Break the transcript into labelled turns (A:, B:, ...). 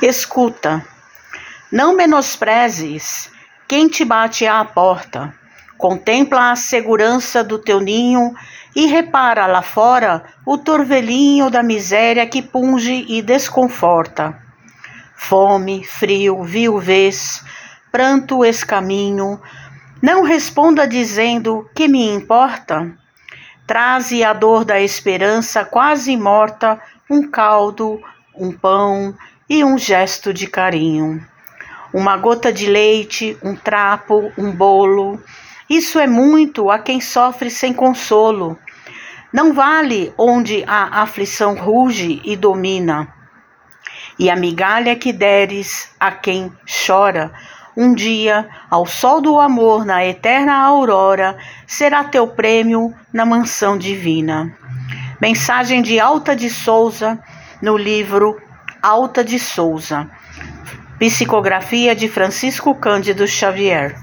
A: Escuta, não menosprezes quem te bate à porta. Contempla a segurança do teu ninho e repara lá fora o torvelinho da miséria que punge e desconforta. Fome, frio, viuvez, pranto, escaminho, não responda dizendo que me importa. Traze a dor da esperança quase morta um caldo, um pão e um gesto de carinho. Uma gota de leite, um trapo, um bolo. Isso é muito a quem sofre sem consolo. Não vale onde a aflição ruge e domina. E a migalha que deres a quem chora, um dia, ao sol do amor, na eterna aurora, será teu prêmio na mansão divina. Mensagem de Alta de Souza, no livro Alta de Souza. Psicografia de Francisco Cândido Xavier.